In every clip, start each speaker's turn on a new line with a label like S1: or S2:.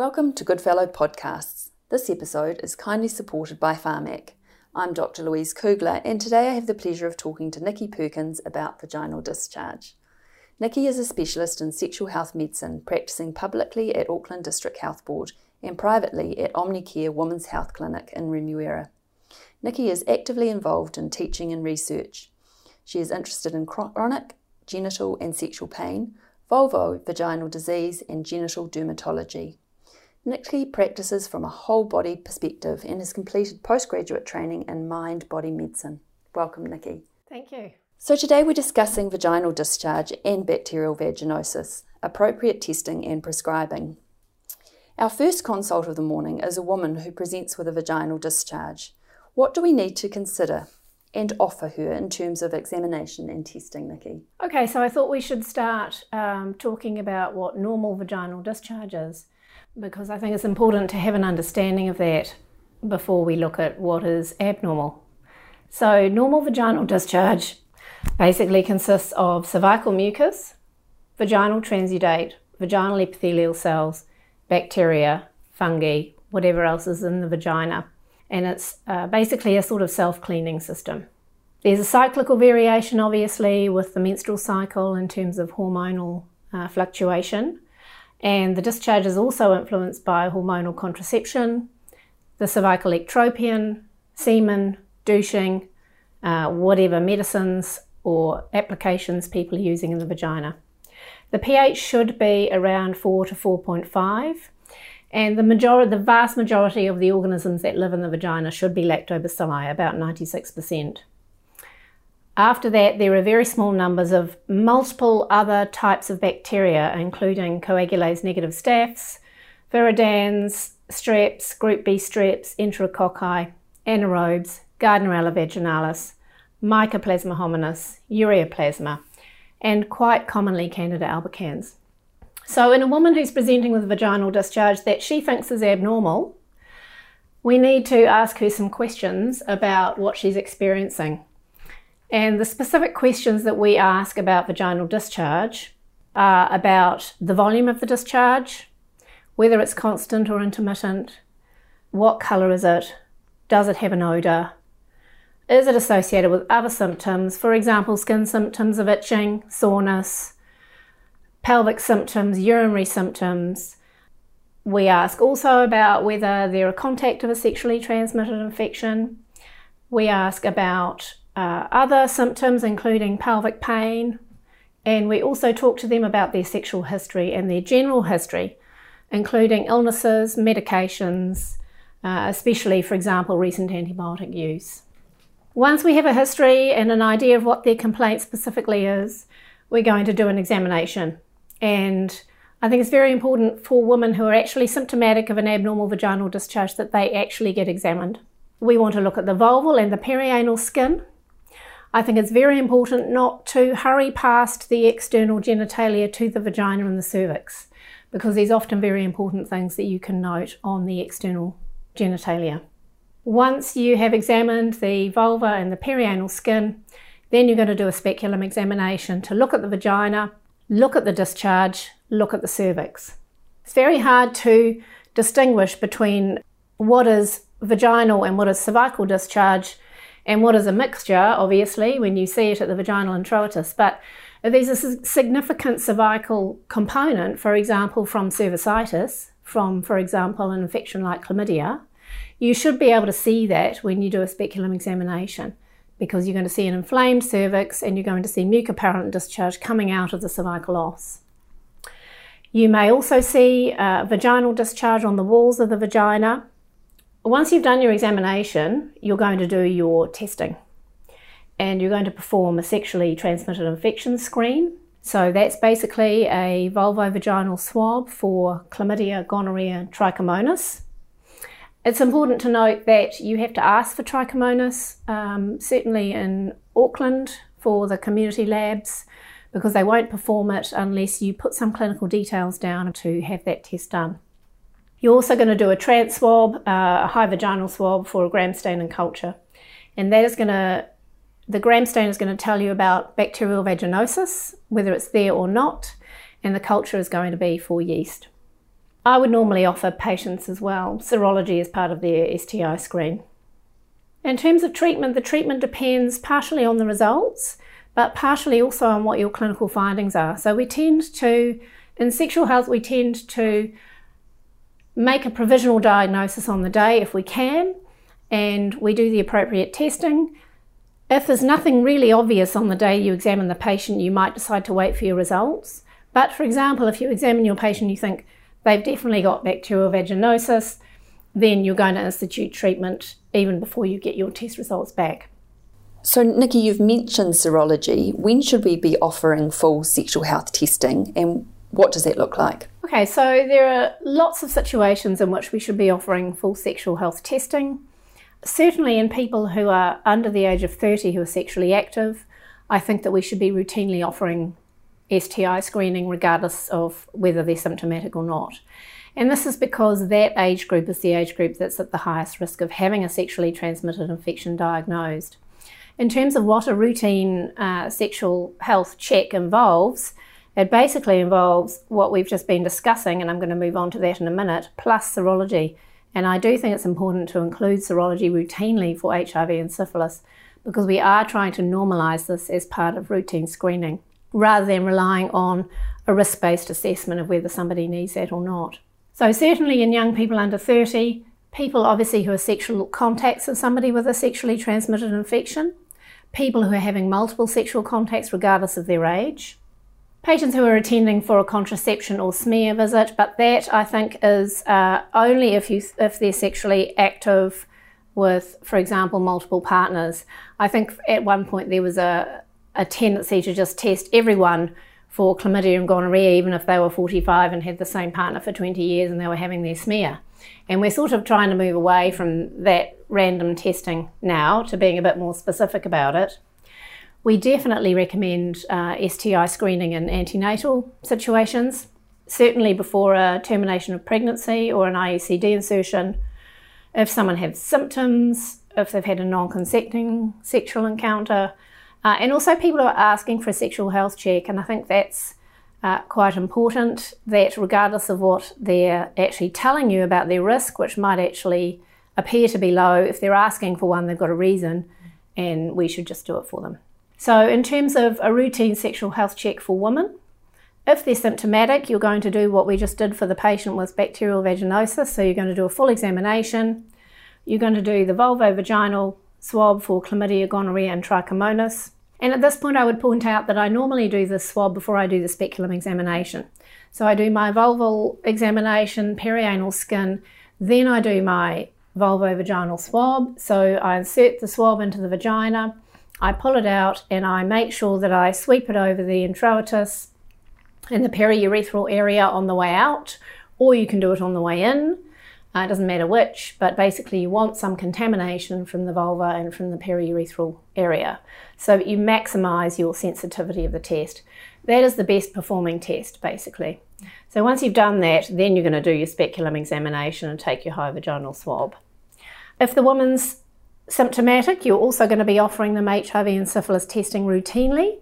S1: Welcome to Goodfellow Podcasts. This episode is kindly supported by Pharmac. I'm Dr. Louise Kugler, and today I have the pleasure of talking to Nikki Perkins about vaginal discharge. Nikki is a specialist in sexual health medicine, practicing publicly at Auckland District Health Board and privately at Omnicare Women's Health Clinic in Remuera. Nikki is actively involved in teaching and research. She is interested in chronic, genital, and sexual pain, vulvo-vaginal disease, and genital dermatology. Nikki practices from a whole body perspective and has completed postgraduate training in mind body medicine. Welcome, Nikki.
S2: Thank you.
S1: So, today we're discussing vaginal discharge and bacterial vaginosis, appropriate testing and prescribing. Our first consult of the morning is a woman who presents with a vaginal discharge. What do we need to consider and offer her in terms of examination and testing, Nikki?
S2: Okay, so I thought we should start um, talking about what normal vaginal discharge is because I think it's important to have an understanding of that before we look at what is abnormal. So, normal vaginal discharge basically consists of cervical mucus, vaginal transudate, vaginal epithelial cells, bacteria, fungi, whatever else is in the vagina. And it's uh, basically a sort of self cleaning system. There's a cyclical variation, obviously, with the menstrual cycle in terms of hormonal uh, fluctuation. And the discharge is also influenced by hormonal contraception, the cervical ectropion, semen, douching, uh, whatever medicines or applications people are using in the vagina. The pH should be around 4 to 4.5, and the majority, the vast majority of the organisms that live in the vagina should be lactobacilli, about 96%. After that, there are very small numbers of multiple other types of bacteria, including coagulase negative staph, viridans, streps, group B streps, enterococci, anaerobes, Gardnerella vaginalis, Mycoplasma hominis, ureaplasma, and quite commonly Candida albicans. So, in a woman who's presenting with vaginal discharge that she thinks is abnormal, we need to ask her some questions about what she's experiencing. And the specific questions that we ask about vaginal discharge are about the volume of the discharge, whether it's constant or intermittent, what colour is it, does it have an odour, is it associated with other symptoms, for example, skin symptoms of itching, soreness, pelvic symptoms, urinary symptoms. We ask also about whether they're a contact of a sexually transmitted infection. We ask about uh, other symptoms, including pelvic pain, and we also talk to them about their sexual history and their general history, including illnesses, medications, uh, especially, for example, recent antibiotic use. Once we have a history and an idea of what their complaint specifically is, we're going to do an examination. And I think it's very important for women who are actually symptomatic of an abnormal vaginal discharge that they actually get examined. We want to look at the vulval and the perianal skin I think it's very important not to hurry past the external genitalia to the vagina and the cervix because there's often very important things that you can note on the external genitalia. Once you have examined the vulva and the perianal skin, then you're going to do a speculum examination to look at the vagina, look at the discharge, look at the cervix. It's very hard to distinguish between what is vaginal and what is cervical discharge and what is a mixture, obviously, when you see it at the vaginal introitus. But if there's a significant cervical component, for example, from cervicitis, from, for example, an infection like chlamydia, you should be able to see that when you do a speculum examination because you're going to see an inflamed cervix and you're going to see mucopurulent discharge coming out of the cervical os. You may also see uh, vaginal discharge on the walls of the vagina once you've done your examination, you're going to do your testing and you're going to perform a sexually transmitted infection screen. So that's basically a vulvovaginal swab for chlamydia, gonorrhea, trichomonas. It's important to note that you have to ask for trichomonas, um, certainly in Auckland for the community labs, because they won't perform it unless you put some clinical details down to have that test done. You're also going to do a trans swab, uh, a high vaginal swab for a gram stain and culture. And that is going to, the gram stain is going to tell you about bacterial vaginosis, whether it's there or not, and the culture is going to be for yeast. I would normally offer patients as well serology as part of their STI screen. In terms of treatment, the treatment depends partially on the results, but partially also on what your clinical findings are. So we tend to, in sexual health, we tend to make a provisional diagnosis on the day if we can, and we do the appropriate testing. If there's nothing really obvious on the day you examine the patient, you might decide to wait for your results. But for example, if you examine your patient, you think they've definitely got bacterial vaginosis, then you're going to institute treatment even before you get your test results back.
S1: So, Nikki, you've mentioned serology. When should we be offering full sexual health testing and what does it look like?
S2: Okay, so there are lots of situations in which we should be offering full sexual health testing. Certainly, in people who are under the age of 30 who are sexually active, I think that we should be routinely offering STI screening regardless of whether they're symptomatic or not. And this is because that age group is the age group that's at the highest risk of having a sexually transmitted infection diagnosed. In terms of what a routine uh, sexual health check involves, it basically involves what we've just been discussing, and I'm going to move on to that in a minute, plus serology. And I do think it's important to include serology routinely for HIV and syphilis because we are trying to normalise this as part of routine screening rather than relying on a risk based assessment of whether somebody needs that or not. So, certainly in young people under 30, people obviously who are sexual contacts of somebody with a sexually transmitted infection, people who are having multiple sexual contacts regardless of their age, patients who are attending for a contraception or smear visit, but that I think is uh, only if you if they're sexually active with, for example, multiple partners. I think at one point there was a, a tendency to just test everyone for chlamydia and gonorrhea, even if they were 45 and had the same partner for 20 years and they were having their smear. And we're sort of trying to move away from that random testing now to being a bit more specific about it. We definitely recommend uh, STI screening in antenatal situations, certainly before a termination of pregnancy or an IUCD insertion. If someone has symptoms, if they've had a non consenting sexual encounter, uh, and also people are asking for a sexual health check, and I think that's uh, quite important that regardless of what they're actually telling you about their risk, which might actually appear to be low, if they're asking for one, they've got a reason, and we should just do it for them. So, in terms of a routine sexual health check for women, if they're symptomatic, you're going to do what we just did for the patient with bacterial vaginosis. So, you're going to do a full examination, you're going to do the vulvovaginal swab for chlamydia, gonorrhea, and trichomonas. And at this point, I would point out that I normally do the swab before I do the speculum examination. So I do my vulval examination, perianal skin, then I do my vulvovaginal swab. So I insert the swab into the vagina, I pull it out and I make sure that I sweep it over the introitus and the periurethral area on the way out, or you can do it on the way in. Uh, it doesn't matter which, but basically you want some contamination from the vulva and from the periurethral area. So that you maximize your sensitivity of the test. That is the best performing test, basically. So once you've done that, then you're going to do your speculum examination and take your high vaginal swab. If the woman's symptomatic, you're also going to be offering them HIV and syphilis testing routinely.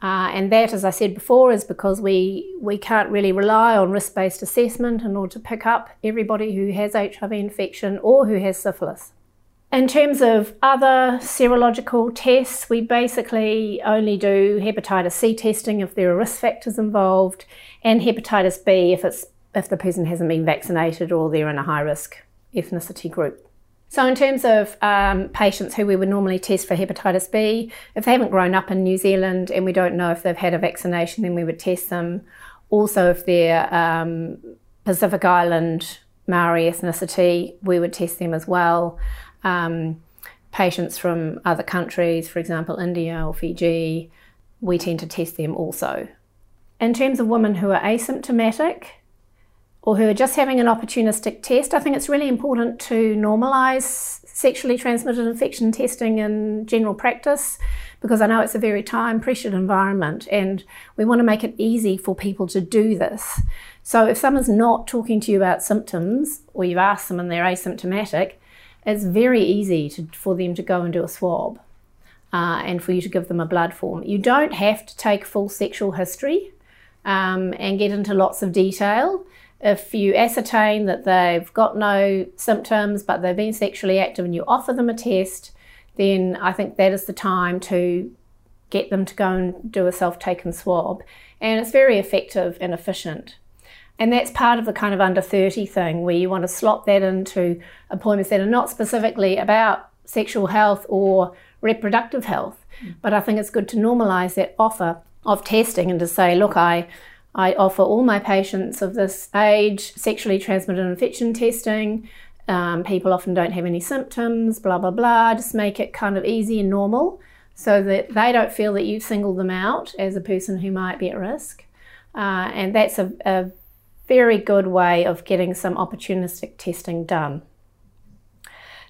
S2: Uh, and that, as I said before, is because we, we can't really rely on risk based assessment in order to pick up everybody who has HIV infection or who has syphilis. In terms of other serological tests, we basically only do hepatitis C testing if there are risk factors involved, and hepatitis B if, it's, if the person hasn't been vaccinated or they're in a high risk ethnicity group. So, in terms of um, patients who we would normally test for hepatitis B, if they haven't grown up in New Zealand and we don't know if they've had a vaccination, then we would test them. Also, if they're um, Pacific Island Maori ethnicity, we would test them as well. Um, patients from other countries, for example, India or Fiji, we tend to test them also. In terms of women who are asymptomatic, or who are just having an opportunistic test, I think it's really important to normalise sexually transmitted infection testing in general practice because I know it's a very time pressured environment and we want to make it easy for people to do this. So if someone's not talking to you about symptoms or you've asked them and they're asymptomatic, it's very easy to, for them to go and do a swab uh, and for you to give them a blood form. You don't have to take full sexual history um, and get into lots of detail. If you ascertain that they've got no symptoms but they've been sexually active and you offer them a test, then I think that is the time to get them to go and do a self taken swab. And it's very effective and efficient. And that's part of the kind of under 30 thing where you want to slot that into appointments that are not specifically about sexual health or reproductive health. Mm. But I think it's good to normalise that offer of testing and to say, look, I, I offer all my patients of this age sexually transmitted infection testing. Um, people often don't have any symptoms, blah, blah, blah. Just make it kind of easy and normal so that they don't feel that you've singled them out as a person who might be at risk. Uh, and that's a, a very good way of getting some opportunistic testing done.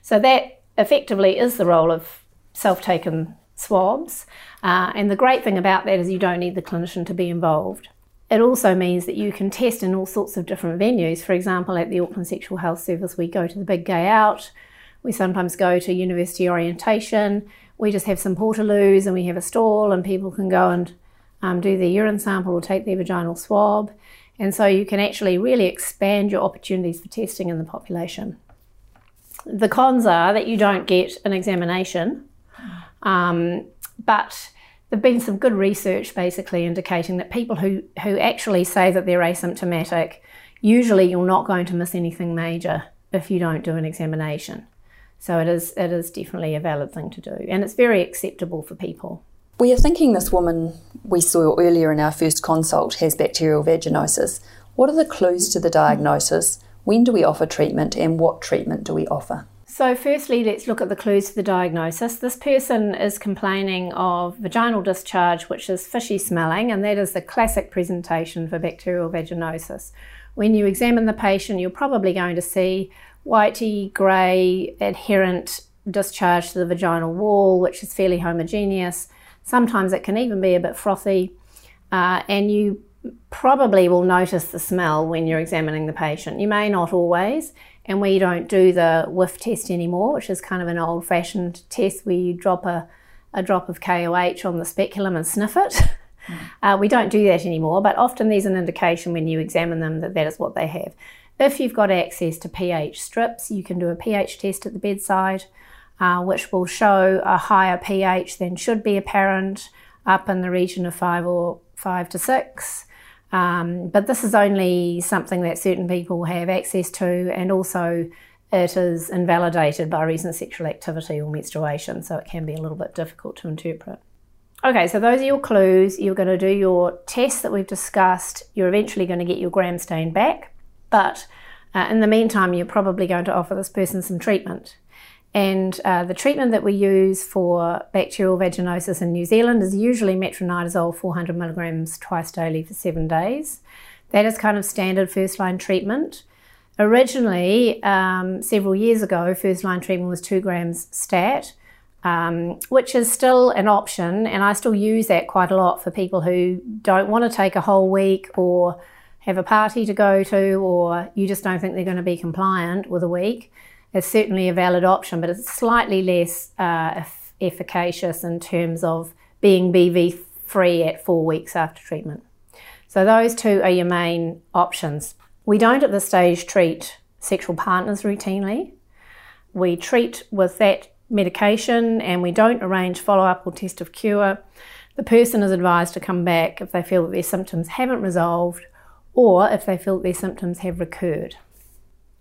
S2: So, that effectively is the role of self taken swabs. Uh, and the great thing about that is you don't need the clinician to be involved. It also means that you can test in all sorts of different venues. For example, at the Auckland Sexual Health Service, we go to the Big Gay Out, we sometimes go to university orientation, we just have some portaloos and we have a stall, and people can go and um, do their urine sample or take their vaginal swab. And so you can actually really expand your opportunities for testing in the population. The cons are that you don't get an examination, um, but there've been some good research basically indicating that people who, who actually say that they're asymptomatic, usually you're not going to miss anything major if you don't do an examination. So it is it is definitely a valid thing to do, and it's very acceptable for people.
S1: We are thinking this woman we saw earlier in our first consult has bacterial vaginosis. What are the clues to the diagnosis? When do we offer treatment and what treatment do we offer?
S2: So, firstly, let's look at the clues to the diagnosis. This person is complaining of vaginal discharge, which is fishy smelling, and that is the classic presentation for bacterial vaginosis. When you examine the patient, you're probably going to see whitey, grey, adherent discharge to the vaginal wall, which is fairly homogeneous. Sometimes it can even be a bit frothy, uh, and you probably will notice the smell when you're examining the patient. You may not always, and we don't do the whiff test anymore, which is kind of an old fashioned test where you drop a, a drop of KOH on the speculum and sniff it. Mm. Uh, we don't do that anymore, but often there's an indication when you examine them that that is what they have. If you've got access to pH strips, you can do a pH test at the bedside uh, which will show a higher pH than should be apparent up in the region of five or five to six. Um, but this is only something that certain people have access to, and also it is invalidated by recent sexual activity or menstruation, so it can be a little bit difficult to interpret. Okay, so those are your clues. You're going to do your tests that we've discussed. You're eventually going to get your gram stain back, but uh, in the meantime, you're probably going to offer this person some treatment. And uh, the treatment that we use for bacterial vaginosis in New Zealand is usually metronidazole 400 milligrams twice daily for seven days. That is kind of standard first line treatment. Originally, um, several years ago, first line treatment was two grams stat, um, which is still an option, and I still use that quite a lot for people who don't want to take a whole week or have a party to go to, or you just don't think they're going to be compliant with a week is certainly a valid option, but it's slightly less uh, efficacious in terms of being BV free at four weeks after treatment. So, those two are your main options. We don't at this stage treat sexual partners routinely. We treat with that medication and we don't arrange follow up or test of cure. The person is advised to come back if they feel that their symptoms haven't resolved or if they feel that their symptoms have recurred.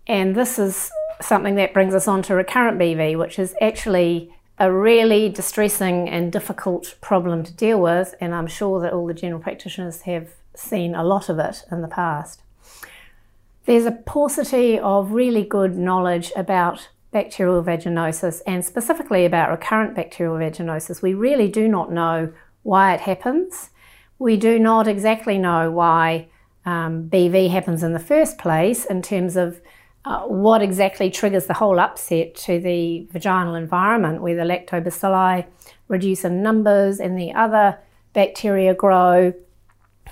S2: And this is something that brings us on to recurrent BV, which is actually a really distressing and difficult problem to deal with, and I'm sure that all the general practitioners have seen a lot of it in the past. There's a paucity of really good knowledge about bacterial vaginosis and specifically about recurrent bacterial vaginosis. We really do not know why it happens. We do not exactly know why um, BV happens in the first place in terms of uh, what exactly triggers the whole upset to the vaginal environment where the lactobacilli reduce in numbers and the other bacteria grow.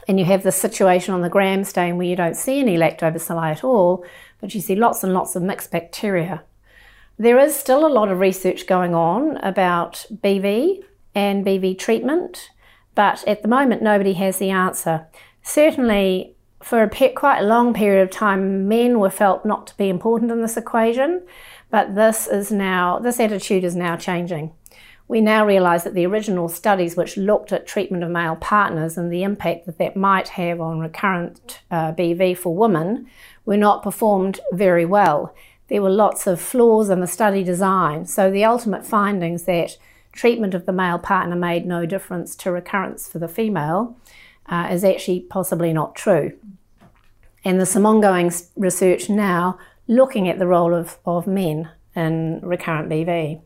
S2: And you have the situation on the gram stain where you don't see any lactobacilli at all, but you see lots and lots of mixed bacteria. There is still a lot of research going on about BV and BV treatment, but at the moment nobody has the answer. Certainly, for a pe- quite a long period of time, men were felt not to be important in this equation, but this is now this attitude is now changing. We now realise that the original studies which looked at treatment of male partners and the impact that that might have on recurrent uh, BV for women were not performed very well. There were lots of flaws in the study design, so the ultimate findings that treatment of the male partner made no difference to recurrence for the female uh, is actually possibly not true. And there's some ongoing research now looking at the role of, of men in recurrent BV.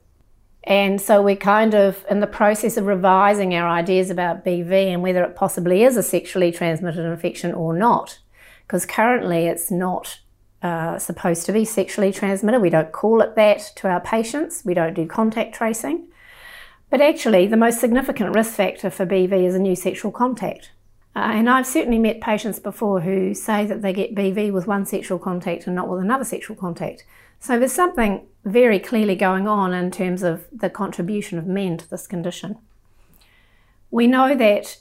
S2: And so we're kind of in the process of revising our ideas about BV and whether it possibly is a sexually transmitted infection or not. Because currently it's not uh, supposed to be sexually transmitted. We don't call it that to our patients, we don't do contact tracing. But actually, the most significant risk factor for BV is a new sexual contact. Uh, and I've certainly met patients before who say that they get BV with one sexual contact and not with another sexual contact. So there's something very clearly going on in terms of the contribution of men to this condition. We know that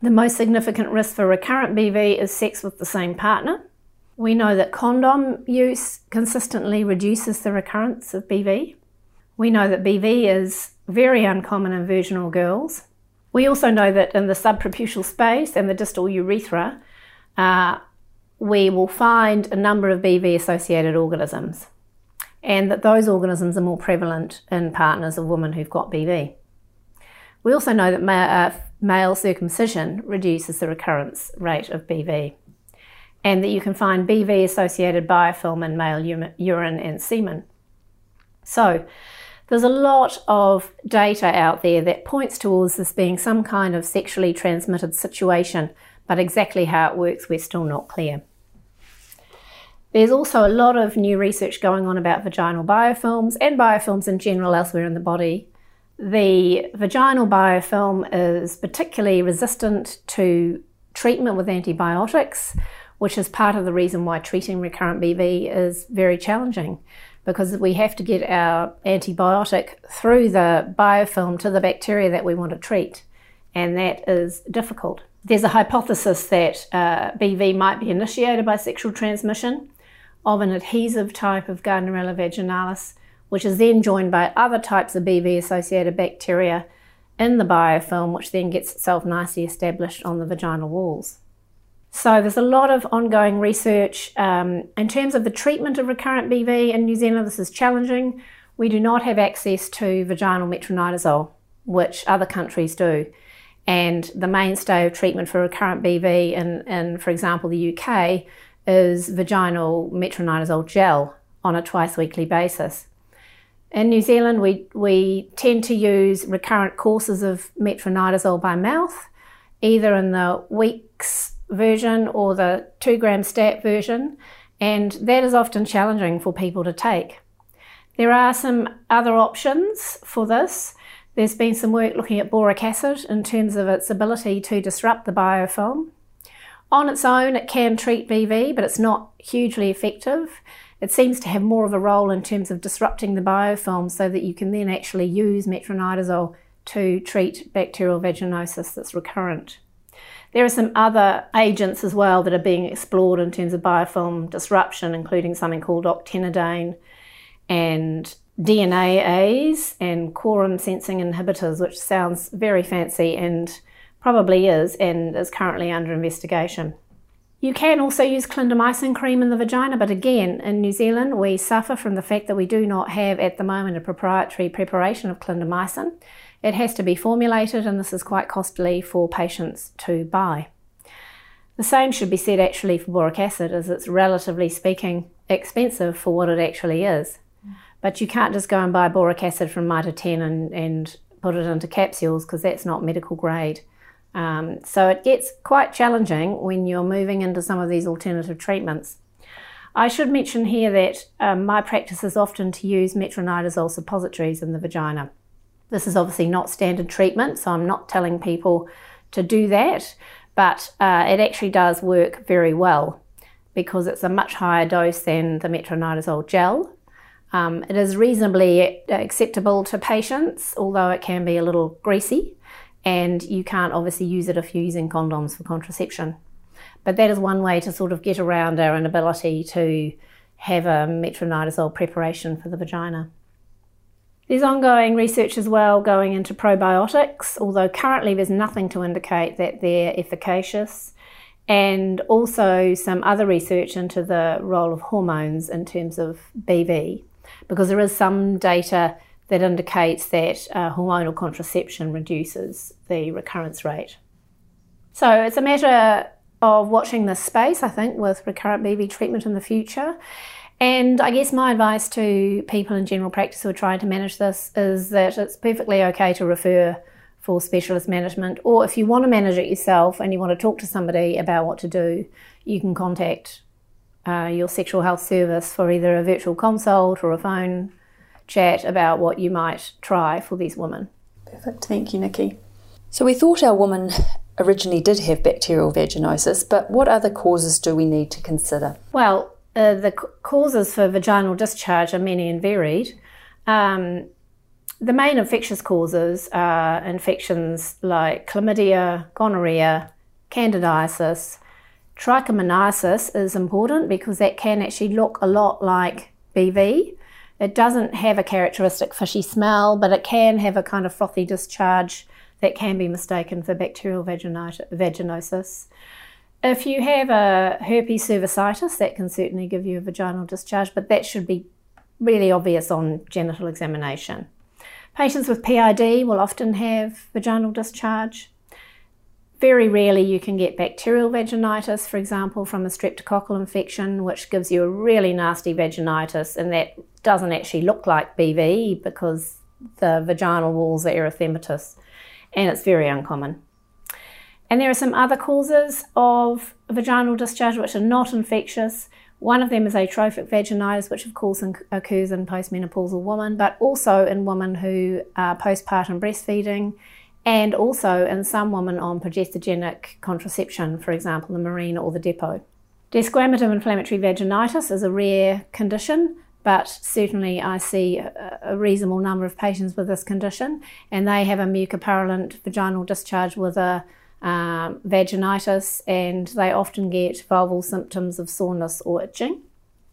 S2: the most significant risk for recurrent BV is sex with the same partner. We know that condom use consistently reduces the recurrence of BV. We know that BV is very uncommon in virginal girls. We also know that in the subpreputial space and the distal urethra, uh, we will find a number of BV associated organisms, and that those organisms are more prevalent in partners of women who've got BV. We also know that uh, male circumcision reduces the recurrence rate of BV, and that you can find BV associated biofilm in male urine and semen. So, there's a lot of data out there that points towards this being some kind of sexually transmitted situation, but exactly how it works, we're still not clear. There's also a lot of new research going on about vaginal biofilms and biofilms in general elsewhere in the body. The vaginal biofilm is particularly resistant to treatment with antibiotics, which is part of the reason why treating recurrent BV is very challenging because we have to get our antibiotic through the biofilm to the bacteria that we want to treat, and that is difficult. There's a hypothesis that uh, BV might be initiated by sexual transmission of an adhesive type of Gardnerella vaginalis, which is then joined by other types of BV associated bacteria in the biofilm, which then gets itself nicely established on the vaginal walls. So there's a lot of ongoing research. Um, in terms of the treatment of recurrent BV in New Zealand, this is challenging. We do not have access to vaginal metronidazole, which other countries do. And the mainstay of treatment for recurrent BV in, in for example, the UK is vaginal metronidazole gel on a twice weekly basis. In New Zealand, we, we tend to use recurrent courses of metronidazole by mouth, either in the weeks version or the 2 gram stat version, and that is often challenging for people to take. There are some other options for this. There's been some work looking at boric acid in terms of its ability to disrupt the biofilm. On its own, it can treat BV, but it's not hugely effective. It seems to have more of a role in terms of disrupting the biofilm so that you can then actually use metronidazole to treat bacterial vaginosis that's recurrent. There are some other agents as well that are being explored in terms of biofilm disruption, including something called octenidine and DNAase and quorum sensing inhibitors, which sounds very fancy and probably is and is currently under investigation. You can also use clindamycin cream in the vagina, but again, in New Zealand, we suffer from the fact that we do not have at the moment a proprietary preparation of clindamycin. It has to be formulated, and this is quite costly for patients to buy. The same should be said actually for boric acid, as it's relatively speaking expensive for what it actually is. But you can't just go and buy boric acid from Mitre 10 and, and put it into capsules because that's not medical grade. Um, so it gets quite challenging when you're moving into some of these alternative treatments. I should mention here that um, my practice is often to use metronidazole suppositories in the vagina. This is obviously not standard treatment, so I'm not telling people to do that, but uh, it actually does work very well because it's a much higher dose than the metronidazole gel. Um, it is reasonably acceptable to patients, although it can be a little greasy, and you can't obviously use it if you're using condoms for contraception. But that is one way to sort of get around our inability to have a metronidazole preparation for the vagina. There's ongoing research as well going into probiotics, although currently there's nothing to indicate that they're efficacious, and also some other research into the role of hormones in terms of BV, because there is some data that indicates that uh, hormonal contraception reduces the recurrence rate. So it's a matter of watching this space, I think, with recurrent BV treatment in the future. And I guess my advice to people in general practice who are trying to manage this is that it's perfectly okay to refer for specialist management, or if you want to manage it yourself and you want to talk to somebody about what to do, you can contact uh, your sexual health service for either a virtual consult or a phone chat about what you might try for these women.
S1: Perfect, thank you, Nikki. So, we thought our woman originally did have bacterial vaginosis, but what other causes do we need to consider?
S2: Well, uh, the causes for vaginal discharge are many and varied. Um, the main infectious causes are infections like chlamydia, gonorrhea, candidiasis. Trichomoniasis is important because that can actually look a lot like BV. It doesn't have a characteristic fishy smell, but it can have a kind of frothy discharge that can be mistaken for bacterial vaginosis. If you have a herpes cervicitis, that can certainly give you a vaginal discharge, but that should be really obvious on genital examination. Patients with PID will often have vaginal discharge. Very rarely you can get bacterial vaginitis, for example, from a streptococcal infection, which gives you a really nasty vaginitis, and that doesn't actually look like BV because the vaginal walls are erythematous, and it's very uncommon. And there are some other causes of vaginal discharge which are not infectious. One of them is atrophic vaginitis, which of course occurs in postmenopausal women, but also in women who are postpartum breastfeeding, and also in some women on progestogenic contraception, for example, the Mirena or the Depo. Desquamative inflammatory vaginitis is a rare condition, but certainly I see a reasonable number of patients with this condition, and they have a mucopurulent vaginal discharge with a um, vaginitis, and they often get vulval symptoms of soreness or itching.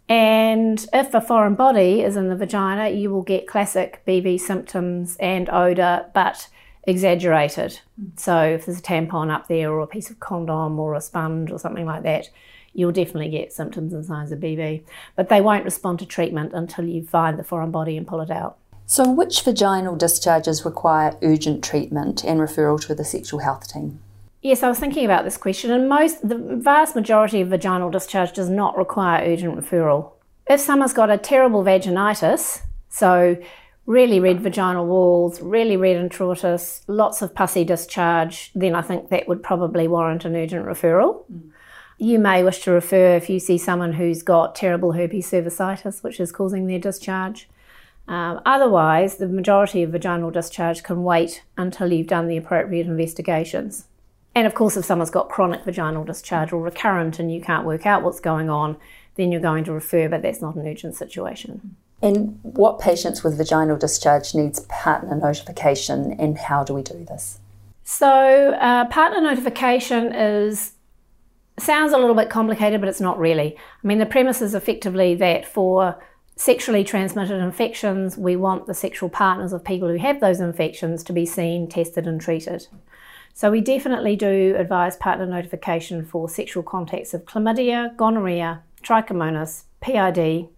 S2: And if a foreign body is in the vagina, you will get classic BV symptoms and odour, but exaggerated. So if there's a tampon up there, or a piece of condom, or a sponge, or something like that, you'll definitely get symptoms and signs of BV. But they won't respond to treatment until you find the foreign body and pull it out.
S1: So, which vaginal discharges require urgent treatment and referral to the sexual health team?
S2: Yes, I was thinking about this question, and most the vast majority of vaginal discharge does not require urgent referral. If someone's got a terrible vaginitis, so really red vaginal walls, really red introitus, lots of pussy discharge, then I think that would probably warrant an urgent referral. Mm. You may wish to refer if you see someone who's got terrible herpes cervicitis, which is causing their discharge. Um, otherwise, the majority of vaginal discharge can wait until you've done the appropriate investigations. And of course, if someone's got chronic vaginal discharge or recurrent and you can't work out what's going on, then you're going to refer, but that's not an urgent situation.
S1: And what patients with vaginal discharge needs partner notification, and how do we do this?
S2: So, uh, partner notification is sounds a little bit complicated, but it's not really. I mean, the premise is effectively that for sexually transmitted infections, we want the sexual partners of people who have those infections to be seen, tested, and treated. So we definitely do advise partner notification for sexual contacts of chlamydia, gonorrhea, trichomonas, PID.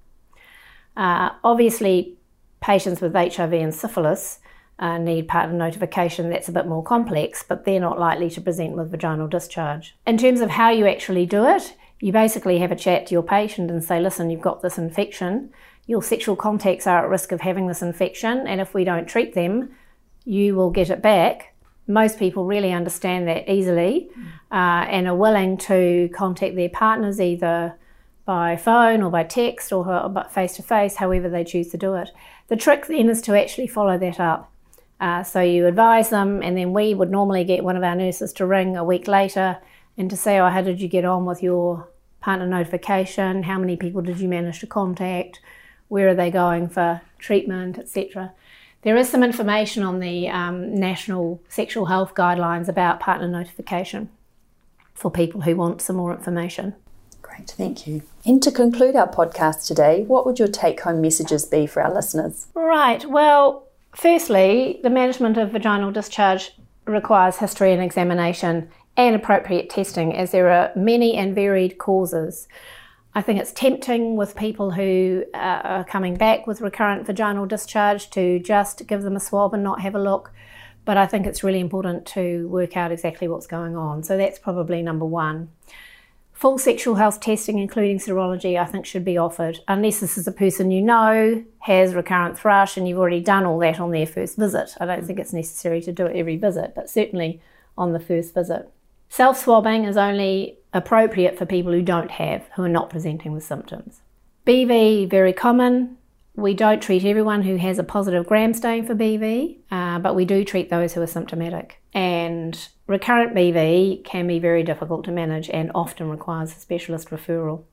S2: Uh, obviously, patients with HIV and syphilis uh, need partner notification. That's a bit more complex, but they're not likely to present with vaginal discharge. In terms of how you actually do it, you basically have a chat to your patient and say, listen, you've got this infection. Your sexual contacts are at risk of having this infection, and if we don't treat them, you will get it back most people really understand that easily uh, and are willing to contact their partners either by phone or by text or face to face, however they choose to do it. The trick then is to actually follow that up. Uh, so you advise them, and then we would normally get one of our nurses to ring a week later and to say, Oh, how did you get on with your partner notification? How many people did you manage to contact? Where are they going for treatment, etc. There is some information on the um, National Sexual Health Guidelines about partner notification. for people who want some more information.
S1: Great, thank you. And to conclude our podcast today, what would your take home messages be for our listeners?
S2: Right, well, firstly, the management of vaginal discharge requires history and examination and appropriate testing as there are many and varied causes. I think it's tempting with people who uh, are coming back with recurrent vaginal discharge to just give them a swab and not have a look. But I think it's really important to work out exactly what's going on. So that's probably number one. Full sexual health testing, including serology, I think should be offered, unless this is a person you know has recurrent thrush and you've already done all that on their first visit. I don't think it's necessary to do it every visit, but certainly on the first visit. Self swabbing is only appropriate for people who don't have, who are not presenting with symptoms. BV, very common. We don't treat everyone who has a positive gram stain for BV, uh, but we do treat those who are symptomatic. And recurrent BV can be very difficult to manage and often requires a specialist referral.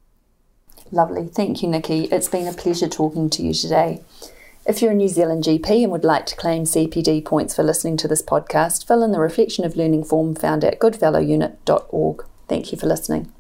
S1: Lovely. Thank you, Nikki. It's been a pleasure talking to you today. If you're a New Zealand GP and would like to claim CPD points for listening to this podcast, fill in the Reflection of Learning form found at goodfellowunit.org. Thank you for listening.